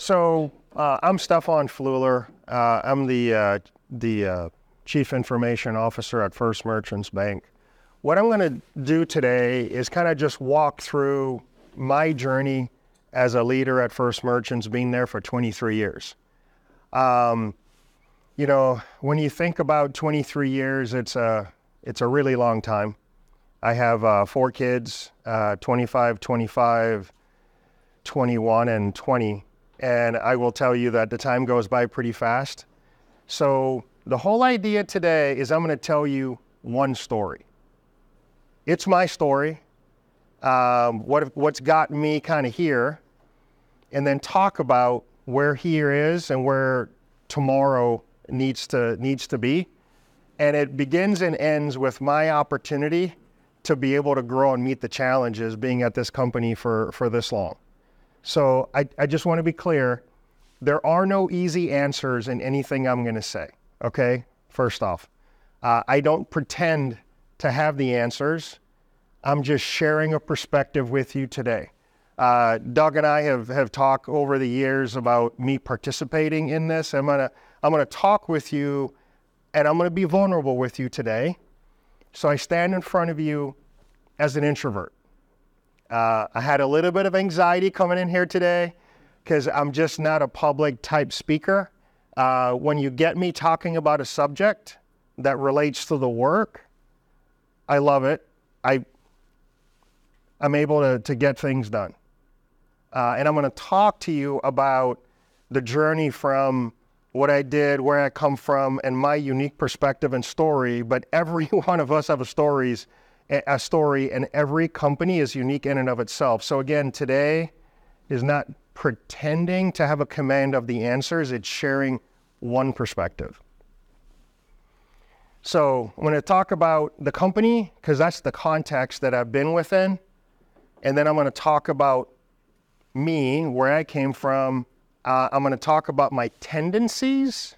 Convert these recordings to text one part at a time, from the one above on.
So uh, I'm Stefan Fluhler. Uh, I'm the uh, the uh, Chief Information Officer at First Merchants Bank. What I'm going to do today is kind of just walk through my journey as a leader at First Merchants, being there for 23 years. Um, you know, when you think about 23 years, it's a it's a really long time. I have uh, four kids, uh, 25, 25, 21, and 20. And I will tell you that the time goes by pretty fast. So, the whole idea today is I'm going to tell you one story. It's my story, um, what, what's got me kind of here, and then talk about where here is and where tomorrow needs to, needs to be. And it begins and ends with my opportunity to be able to grow and meet the challenges being at this company for, for this long. So I, I just want to be clear there are no easy answers in anything I'm going to say. Okay, first off, uh, I don't pretend to have the answers. I'm just sharing a perspective with you today. Uh, Doug and I have, have talked over the years about me participating in this. I'm gonna I'm gonna talk with you, and I'm gonna be vulnerable with you today. So I stand in front of you as an introvert. Uh, I had a little bit of anxiety coming in here today because I'm just not a public type speaker. Uh, when you get me talking about a subject that relates to the work, I love it. I, I'm able to, to get things done. Uh, and I'm going to talk to you about the journey from what I did, where I come from, and my unique perspective and story. But every one of us have stories a story, and every company is unique in and of itself. So, again, today is not pretending to have a command of the answers, it's sharing one perspective. So, I'm going to talk about the company because that's the context that I've been within. And then I'm going to talk about me, where I came from. Uh, I'm going to talk about my tendencies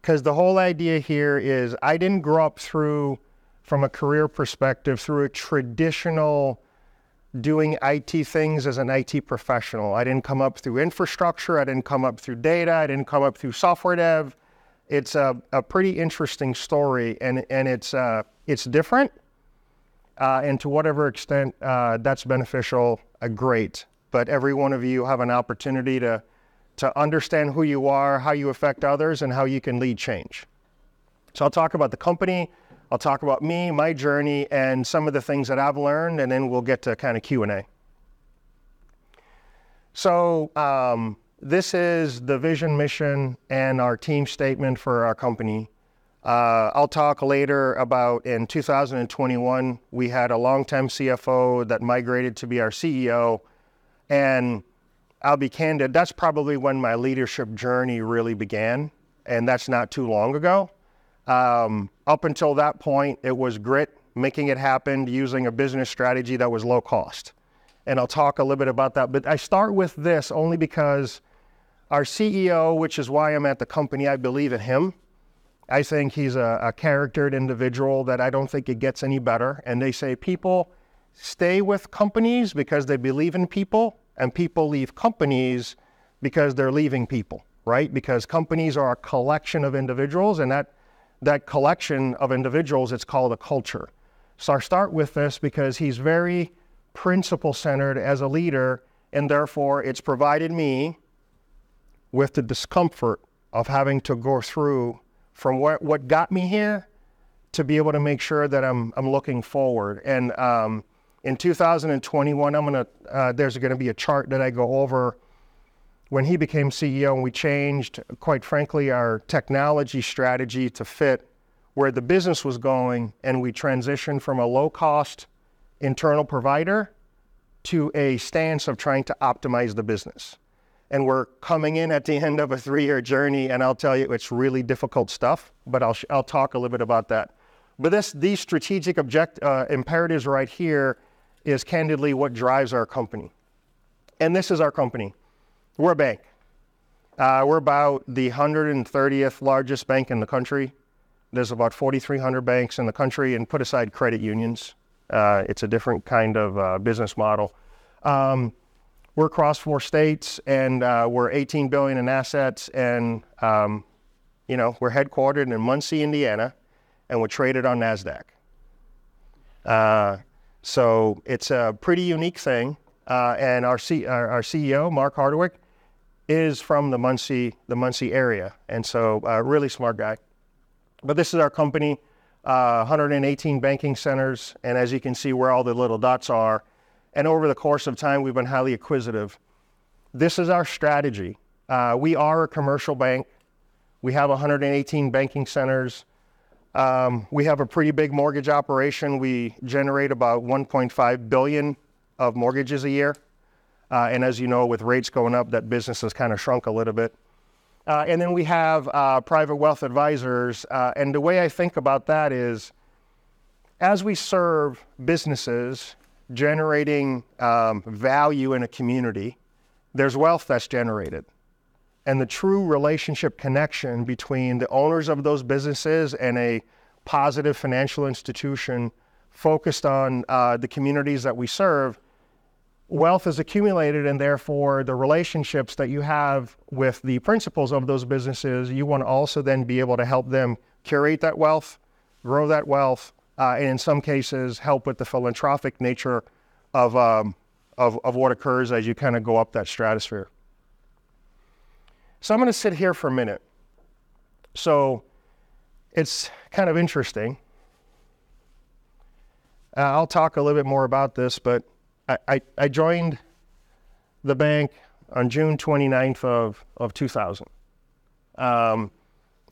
because the whole idea here is I didn't grow up through from a career perspective through a traditional doing IT things as an IT professional. I didn't come up through infrastructure, I didn't come up through data, I didn't come up through software dev. It's a, a pretty interesting story and, and it's, uh, it's different. Uh, and to whatever extent uh, that's beneficial, uh, great. But every one of you have an opportunity to, to understand who you are, how you affect others, and how you can lead change. So I'll talk about the company, I'll talk about me, my journey, and some of the things that I've learned, and then we'll get to kind of Q&A. So um, this is the vision, mission, and our team statement for our company. Uh, I'll talk later about in 2021, we had a long-time CFO that migrated to be our CEO. And I'll be candid, that's probably when my leadership journey really began. And that's not too long ago. Um, up until that point, it was grit, making it happen using a business strategy that was low cost. And I'll talk a little bit about that. But I start with this only because our CEO, which is why I'm at the company, I believe in him. I think he's a, a charactered individual that I don't think it gets any better. And they say people stay with companies because they believe in people, and people leave companies because they're leaving people, right? Because companies are a collection of individuals, and that that collection of individuals, it's called a culture. So I start with this because he's very principle centered as a leader, and therefore it's provided me with the discomfort of having to go through from what, what got me here to be able to make sure that I'm, I'm looking forward. And um, in 2021, I'm gonna, uh, there's gonna be a chart that I go over when he became CEO and we changed, quite frankly, our technology strategy to fit where the business was going, and we transitioned from a low cost internal provider to a stance of trying to optimize the business. And we're coming in at the end of a three year journey, and I'll tell you, it's really difficult stuff, but I'll, I'll talk a little bit about that. But this, these strategic object, uh, imperatives right here is candidly what drives our company. And this is our company. We're a bank. Uh, we're about the 130th largest bank in the country. There's about 4,300 banks in the country, and put aside credit unions. Uh, it's a different kind of uh, business model. Um, we're across four states, and uh, we're 18 billion in assets, and um, you know we're headquartered in Muncie, Indiana, and we're traded on Nasdaq. Uh, so it's a pretty unique thing. Uh, and our, C- our, our, CEO, Mark Hardwick, is from the Muncie, the Muncie area. And so a uh, really smart guy. But this is our company, uh, 118 banking centers. And as you can see where all the little dots are, and over the course of time, we've been highly acquisitive. This is our strategy. Uh, we are a commercial bank. We have 118 banking centers. Um, we have a pretty big mortgage operation. We generate about 1.5 billion of mortgages a year. Uh, and as you know, with rates going up, that business has kind of shrunk a little bit. Uh, and then we have uh, private wealth advisors. Uh, and the way I think about that is as we serve businesses generating um, value in a community, there's wealth that's generated. And the true relationship connection between the owners of those businesses and a positive financial institution focused on uh, the communities that we serve wealth is accumulated and therefore the relationships that you have with the principals of those businesses you want to also then be able to help them curate that wealth grow that wealth uh, and in some cases help with the philanthropic nature of, um, of, of what occurs as you kind of go up that stratosphere. So i'm going to sit here for a minute. So it's kind of interesting. Uh, i'll talk a little bit more about this but I, I, joined the bank on June 29th of, of 2000. Um,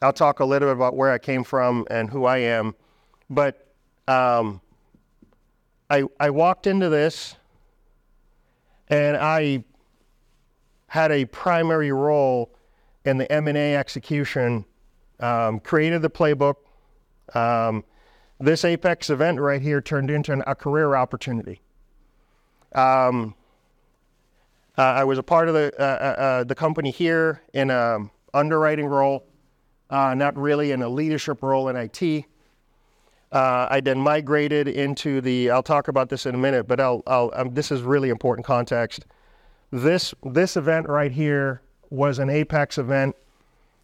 I'll talk a little bit about where I came from and who I am, but um, I, I walked into this and I had a primary role in the M&A execution, um, created the playbook. Um, this Apex event right here turned into an, a career opportunity. Um, uh, I was a part of the uh, uh, uh the company here in an underwriting role, uh, not really in a leadership role in IT. Uh, I then migrated into the. I'll talk about this in a minute, but I'll. I'll um, this is really important context. This this event right here was an Apex event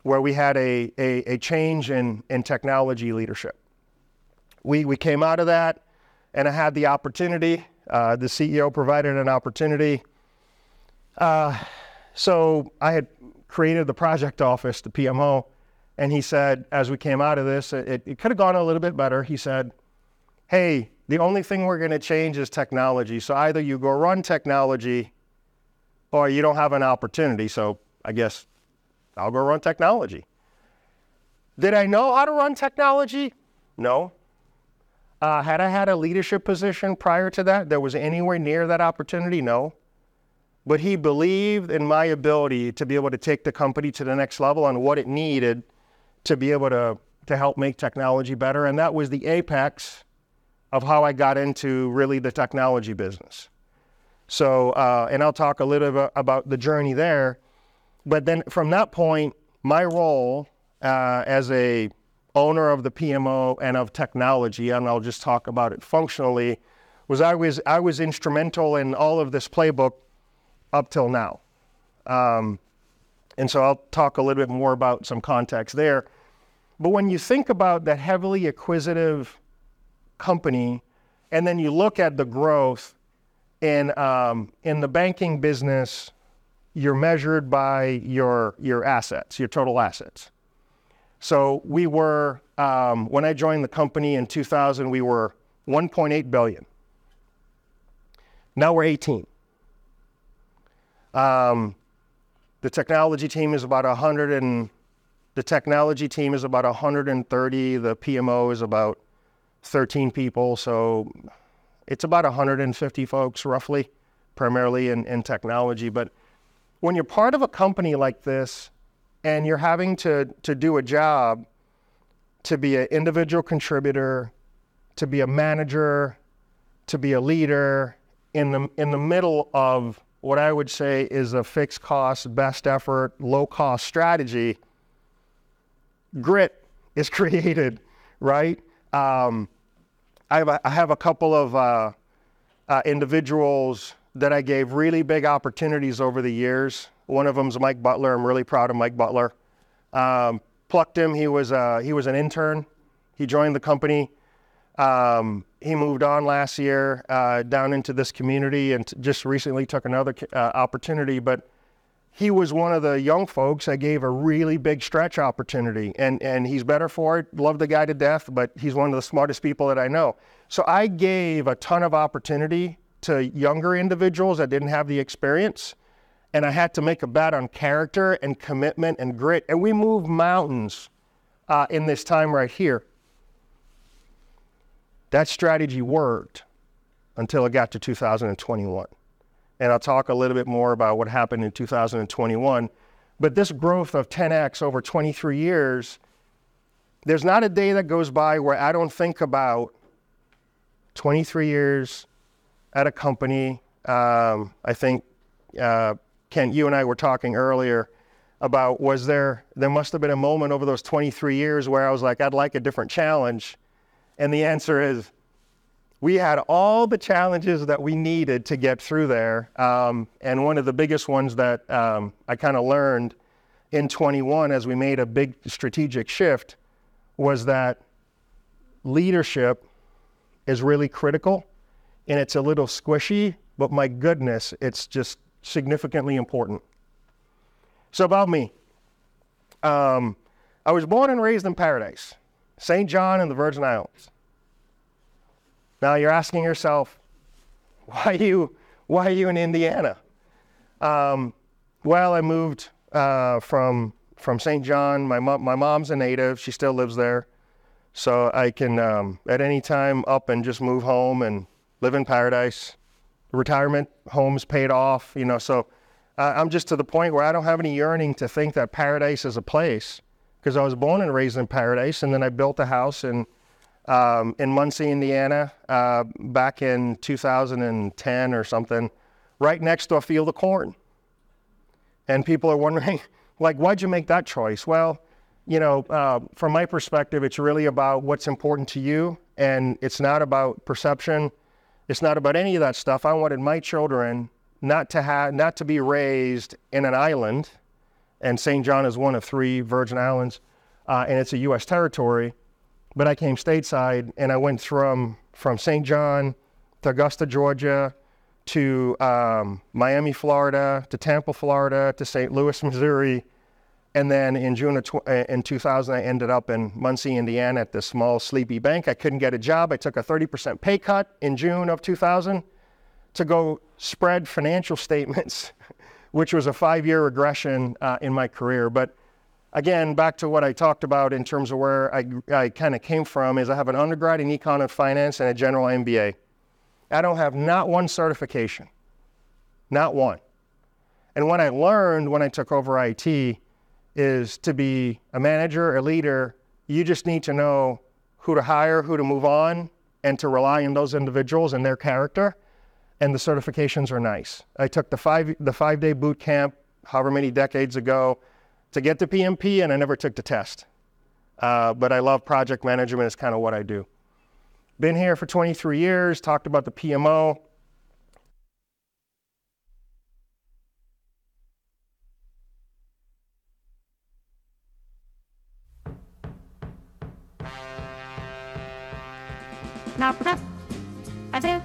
where we had a, a, a change in, in technology leadership. We, we came out of that, and I had the opportunity uh, the CEO provided an opportunity. Uh, so I had created the project office, the PMO, and he said, as we came out of this, it, it could have gone a little bit better. He said, hey, the only thing we're going to change is technology. So either you go run technology or you don't have an opportunity. So I guess I'll go run technology. Did I know how to run technology? No. Uh, had I had a leadership position prior to that that was anywhere near that opportunity? No. But he believed in my ability to be able to take the company to the next level and what it needed to be able to, to help make technology better. And that was the apex of how I got into really the technology business. So, uh, and I'll talk a little bit about the journey there. But then from that point, my role uh, as a owner of the PMO and of technology, and I'll just talk about it functionally, was I was I was instrumental in all of this playbook up till now. Um, and so I'll talk a little bit more about some context there. But when you think about that heavily acquisitive company, and then you look at the growth in um, in the banking business, you're measured by your your assets, your total assets. So we were, um, when I joined the company in 2000, we were 1.8 billion. Now we're 18. Um, the technology team is about 100 and the technology team is about 130. The PMO is about 13 people. So it's about 150 folks roughly, primarily in, in technology. But when you're part of a company like this, and you're having to, to do a job to be an individual contributor, to be a manager, to be a leader in the, in the middle of what I would say is a fixed cost, best effort, low cost strategy, grit is created, right? Um, I, have a, I have a couple of uh, uh, individuals that I gave really big opportunities over the years. One of them is Mike Butler. I'm really proud of Mike Butler. Um, plucked him. He was uh, he was an intern. He joined the company. Um, he moved on last year uh, down into this community and t- just recently took another uh, opportunity. But he was one of the young folks I gave a really big stretch opportunity, and and he's better for it. Love the guy to death, but he's one of the smartest people that I know. So I gave a ton of opportunity to younger individuals that didn't have the experience, and I had to make a bet on character and commitment and grit. And we moved mountains uh, in this time right here. That strategy worked until it got to 2021 and I'll talk a little bit more about what happened in 2021. But this growth of 10x over 23 years, there's not a day that goes by where I don't think about 23 years at a company. Um, I think, uh, Kent, you and I were talking earlier about was there, there must have been a moment over those 23 years where I was like, I'd like a different challenge. And the answer is we had all the challenges that we needed to get through there. Um, and one of the biggest ones that um, I kind of learned in 21 as we made a big strategic shift was that leadership is really critical and it's a little squishy, but my goodness, it's just significantly important. So, about me, um, I was born and raised in Paradise, St. John and the Virgin Islands. Now you're asking yourself, why you why are you in Indiana? Um, well, I moved uh, from from St. John. My mom, my mom's a native. She still lives there, so I can um, at any time up and just move home and live in paradise. Retirement home's paid off, you know. So uh, I'm just to the point where I don't have any yearning to think that paradise is a place because I was born and raised in paradise, and then I built a house and um, in Muncie, Indiana, uh, back in 2010 or something, right next to a field of corn. And people are wondering, like, why'd you make that choice? Well, you know, uh, from my perspective, it's really about what's important to you, and it's not about perception. It's not about any of that stuff. I wanted my children not to have, not to be raised in an island, and St. John is one of three Virgin Islands, uh, and it's a U.S. territory but I came stateside and I went from from St. John to Augusta, Georgia, to um, Miami, Florida, to Tampa, Florida, to St. Louis, Missouri, and then in June of tw- uh, in 2000, I ended up in Muncie, Indiana, at this small sleepy bank. I couldn't get a job. I took a 30% pay cut in June of 2000 to go spread financial statements, which was a five-year regression uh, in my career. But again, back to what I talked about in terms of where I, I kind of came from is I have an undergrad in econ and finance and a general MBA. I don't have not one certification, not one. And what I learned when I took over IT is to be a manager, a leader, you just need to know who to hire, who to move on, and to rely on those individuals and their character. And the certifications are nice. I took the five the five day boot camp, however many decades ago to get to PMP, and I never took the test. Uh, but I love project management, it's kind of what I do. Been here for 23 years, talked about the PMO. Now, I think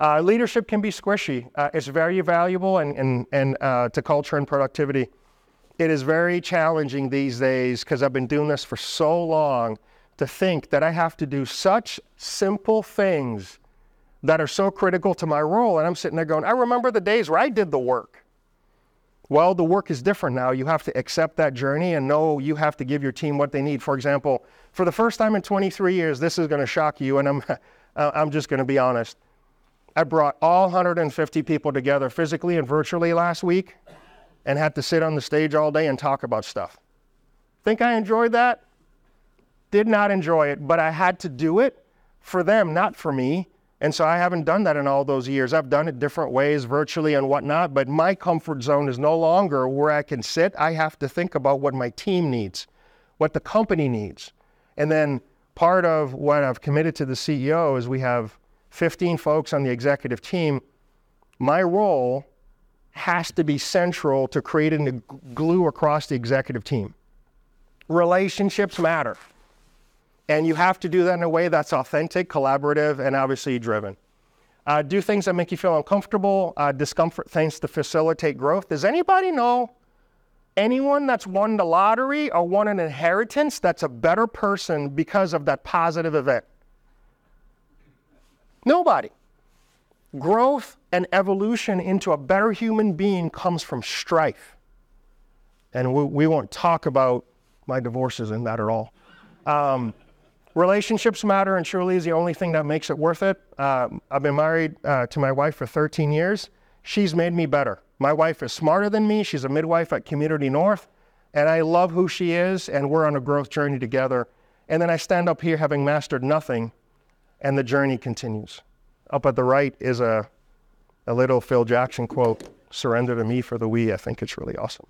Uh, leadership can be squishy. Uh, it's very valuable and, and, and uh, to culture and productivity. It is very challenging these days because I've been doing this for so long to think that I have to do such simple things that are so critical to my role. And I'm sitting there going, I remember the days where I did the work. Well, the work is different now. You have to accept that journey and know you have to give your team what they need. For example, for the first time in 23 years, this is going to shock you, and I'm, I'm just going to be honest. I brought all 150 people together physically and virtually last week and had to sit on the stage all day and talk about stuff. Think I enjoyed that? Did not enjoy it, but I had to do it for them, not for me. And so I haven't done that in all those years. I've done it different ways, virtually and whatnot, but my comfort zone is no longer where I can sit. I have to think about what my team needs, what the company needs. And then part of what I've committed to the CEO is we have 15 folks on the executive team. My role has to be central to creating the glue across the executive team. Relationships matter. And you have to do that in a way that's authentic, collaborative, and obviously driven. Uh, do things that make you feel uncomfortable, uh, discomfort things to facilitate growth. Does anybody know anyone that's won the lottery or won an inheritance that's a better person because of that positive event? Nobody. Growth and evolution into a better human being comes from strife. And we, we won't talk about my divorces in that at all. Um, relationships matter, and surely is the only thing that makes it worth it. Uh, I've been married uh, to my wife for 13 years. She's made me better. My wife is smarter than me. She's a midwife at Community North, and I love who she is, and we're on a growth journey together. And then I stand up here having mastered nothing, and the journey continues. Up at the right is a, a little Phil Jackson quote surrender to me for the we. I think it's really awesome.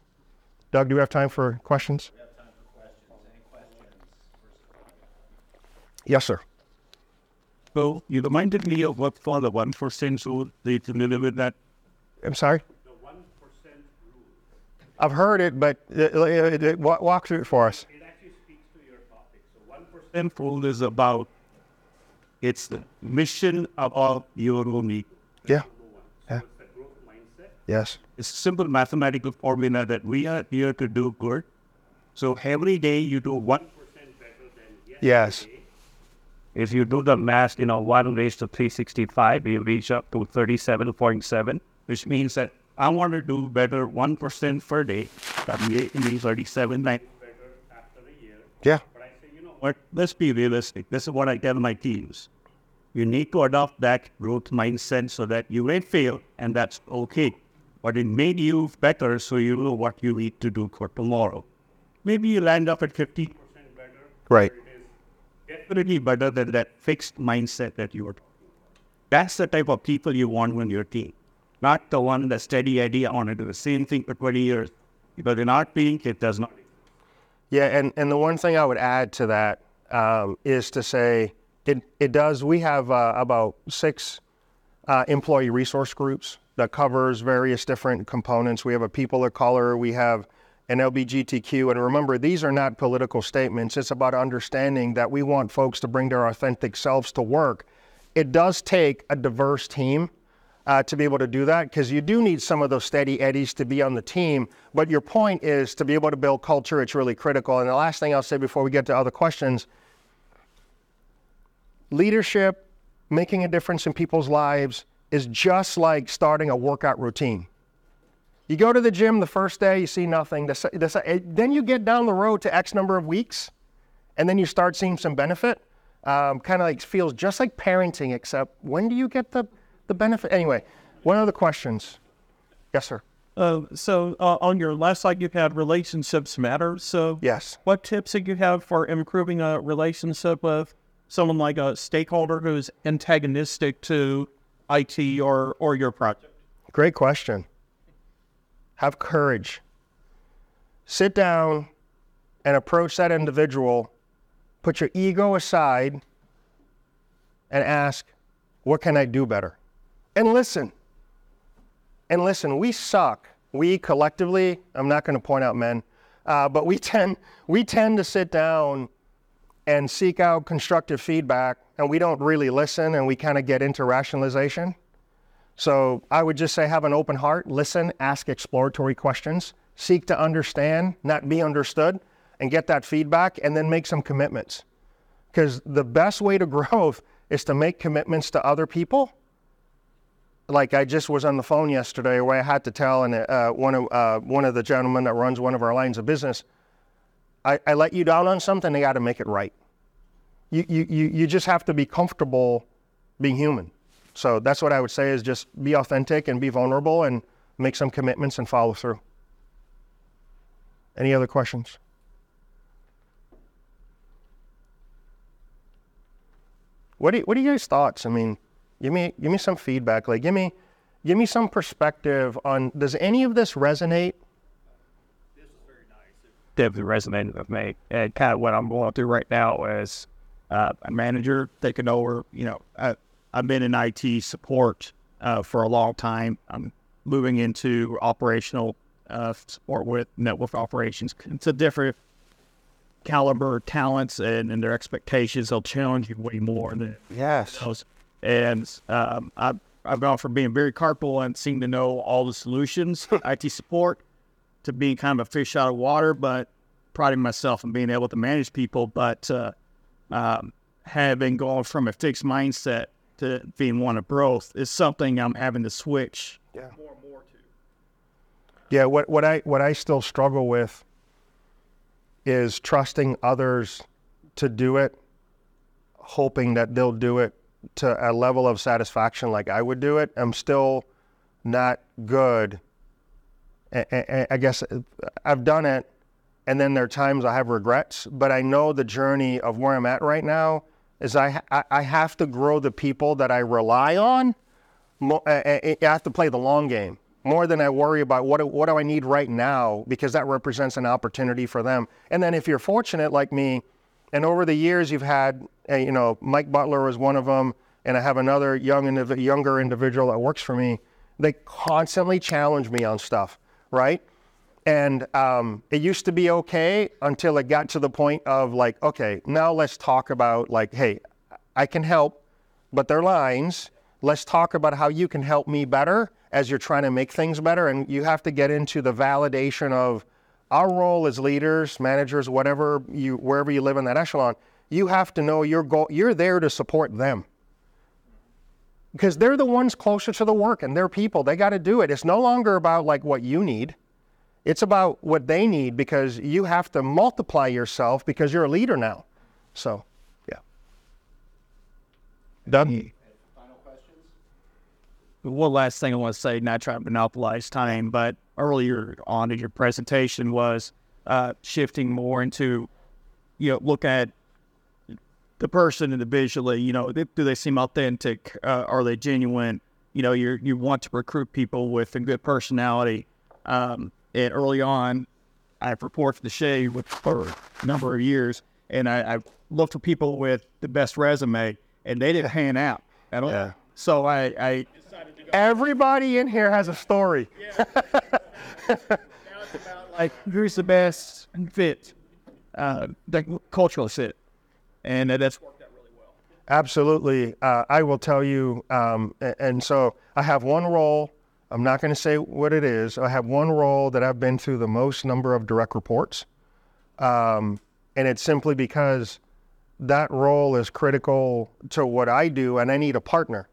Doug, do we have time for questions? Yes, sir. So you reminded me of what for the one percent rule. They to live with that. I'm sorry. The one percent rule. I've heard it, but uh, uh, walk walk through it for us. It actually speaks to your topic. So one percent rule is about. It's the mission of your own Yeah. The growth mindset. Yes. It's a simple mathematical formula that we are here to do good. So every day you do one percent better than yesterday. Yes. If you do the math, you know, one raised to 365, you reach up to 37.7, which means that I want to do better 1% per day. That means 37 better after a year. Yeah. What, let's be realistic. This is what I tell my teams. You need to adopt that growth mindset so that you may fail, and that's okay. But it made you better so you know what you need to do for tomorrow. Maybe you land up at 15% better. Right. It is definitely better than that fixed mindset that you were talking about. That's the type of people you want on your team, not the one that steady idea want to do the same thing for 20 years. Because in our team, it does not. Yeah, and, and the one thing I would add to that um, is to say it, it does. We have uh, about six uh, employee resource groups that covers various different components. We have a people of color, we have an LBGTQ, and remember, these are not political statements. It's about understanding that we want folks to bring their authentic selves to work. It does take a diverse team uh, to be able to do that because you do need some of those steady eddies to be on the team. But your point is to be able to build culture, it's really critical. And the last thing I'll say before we get to other questions leadership, making a difference in people's lives, is just like starting a workout routine. You go to the gym the first day, you see nothing. The the then you get down the road to X number of weeks, and then you start seeing some benefit. Um, kind of like feels just like parenting, except when do you get the, the benefit? Anyway, what other questions? Yes, sir. Uh, so uh, on your last slide, you had relationships matter. So Yes. what tips do you have for improving a relationship with someone like a stakeholder who's antagonistic to IT or or your project? Great question. Have courage. Sit down and approach that individual. Put your ego aside and ask, what can I do better? And listen. And listen, we suck. We collectively, I'm not going to point out men, uh, but we tend, we tend to sit down and seek out constructive feedback, and we don't really listen and we kind of get into rationalization. So I would just say have an open heart, listen, ask exploratory questions, seek to understand, not be understood, and get that feedback, and then make some commitments. Because the best way to growth is to make commitments to other people like I just was on the phone yesterday where I had to tell uh, one of uh, one of the gentlemen that runs one of our lines of business, I, I let you down on something. They got to make it right. You, you you you just have to be comfortable being human. So that's what I would say is just be authentic and be vulnerable and make some commitments and follow through. Any other questions? What do what are you guys' thoughts? I mean, give me give me some feedback. Like give me give me some perspective on does any of this resonate? This is very nice. It definitely resonated with me. And kind of what I'm going through right now is uh, a manager taking over. You know, I, I've been in IT support uh, for a long time. I'm moving into operational uh, support with network operations. It's a different caliber of talents and, and their expectations. They'll challenge you way more than Yes. those. And um, I've, I've gone from being very carpal and seeming to know all the solutions, IT support, to being kind of a fish out of water, but priding myself in being able to manage people. But uh, um, having gone from a fixed mindset to being one of growth is something I'm having to switch Yeah. more and more to. Yeah, what, what I what I still struggle with is trusting others to do it, hoping that they'll do it to a level of satisfaction like I would do it. I'm still not good. I, guess I've done it, and then there are times I have regrets. But I know the journey of where I'm at right now is I I, have to grow the people that I rely on. I have to play the long game more than I worry about what what do I need right now because that represents an opportunity for them. And then if you're fortunate like me, and over the years you've had, uh, you know, Mike Butler was one of them, and I have another young indiv- younger individual that works for me. They constantly challenge me on stuff, right? And um, it used to be okay until it got to the point of like, okay, now let's talk about like, hey, I can help, but they're lines. Let's talk about how you can help me better as you're trying to make things better. And you have to get into the validation of our role as leaders, managers, whatever you, wherever you live in that echelon. You have to know your goal. You're there to support them because they're the ones closer to the work and they're people. They got to do it. It's no longer about like what you need. It's about what they need because you have to multiply yourself because you're a leader now. So, yeah. Done. One last thing I want to say, not trying to monopolize time, but earlier on in your presentation was uh, shifting more into, you know, look at the person individually. You know, do they seem authentic? Uh, are they genuine? You know, you you want to recruit people with a good personality. Um, and early on, I've reported to Shay with for a number of years, and I, I've looked for people with the best resume, and they didn't pan out at all. Yeah. So I, I Everybody in here has a story. like who's the best fit, uh, the cultural fit, and uh, that's worked out really well. Absolutely. Uh, I will tell you. Um, and so I have one role. I'm not going to say what it is. I have one role that I've been through the most number of direct reports. Um, and it's simply because that role is critical to what I do, and I need a partner.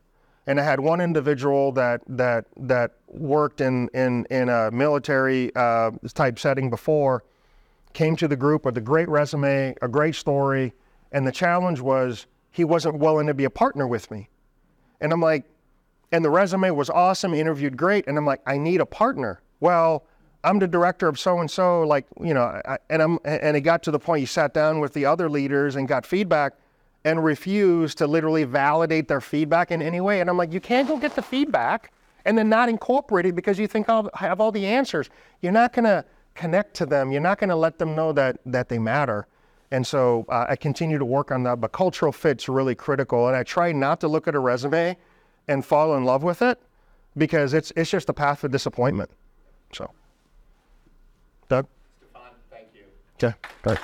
And I had one individual that that that worked in in in a military uh, type setting before, came to the group with a great resume, a great story, and the challenge was he wasn't willing to be a partner with me. And I'm like, and the resume was awesome, interviewed great, and I'm like, I need a partner. Well, I'm the director of so and so, like you know, I, and I'm and it got to the point he sat down with the other leaders and got feedback, and refuse to literally validate their feedback in any way. And I'm like, you can't go get the feedback and then not incorporate it because you think I'll have all the answers. You're not gonna connect to them. You're not gonna let them know that that they matter. And so uh, I continue to work on that. But cultural fit's really critical, and I try not to look at a resume and fall in love with it because it's it's just a path of disappointment. So, Doug. Stefan, thank you. Okay. Good.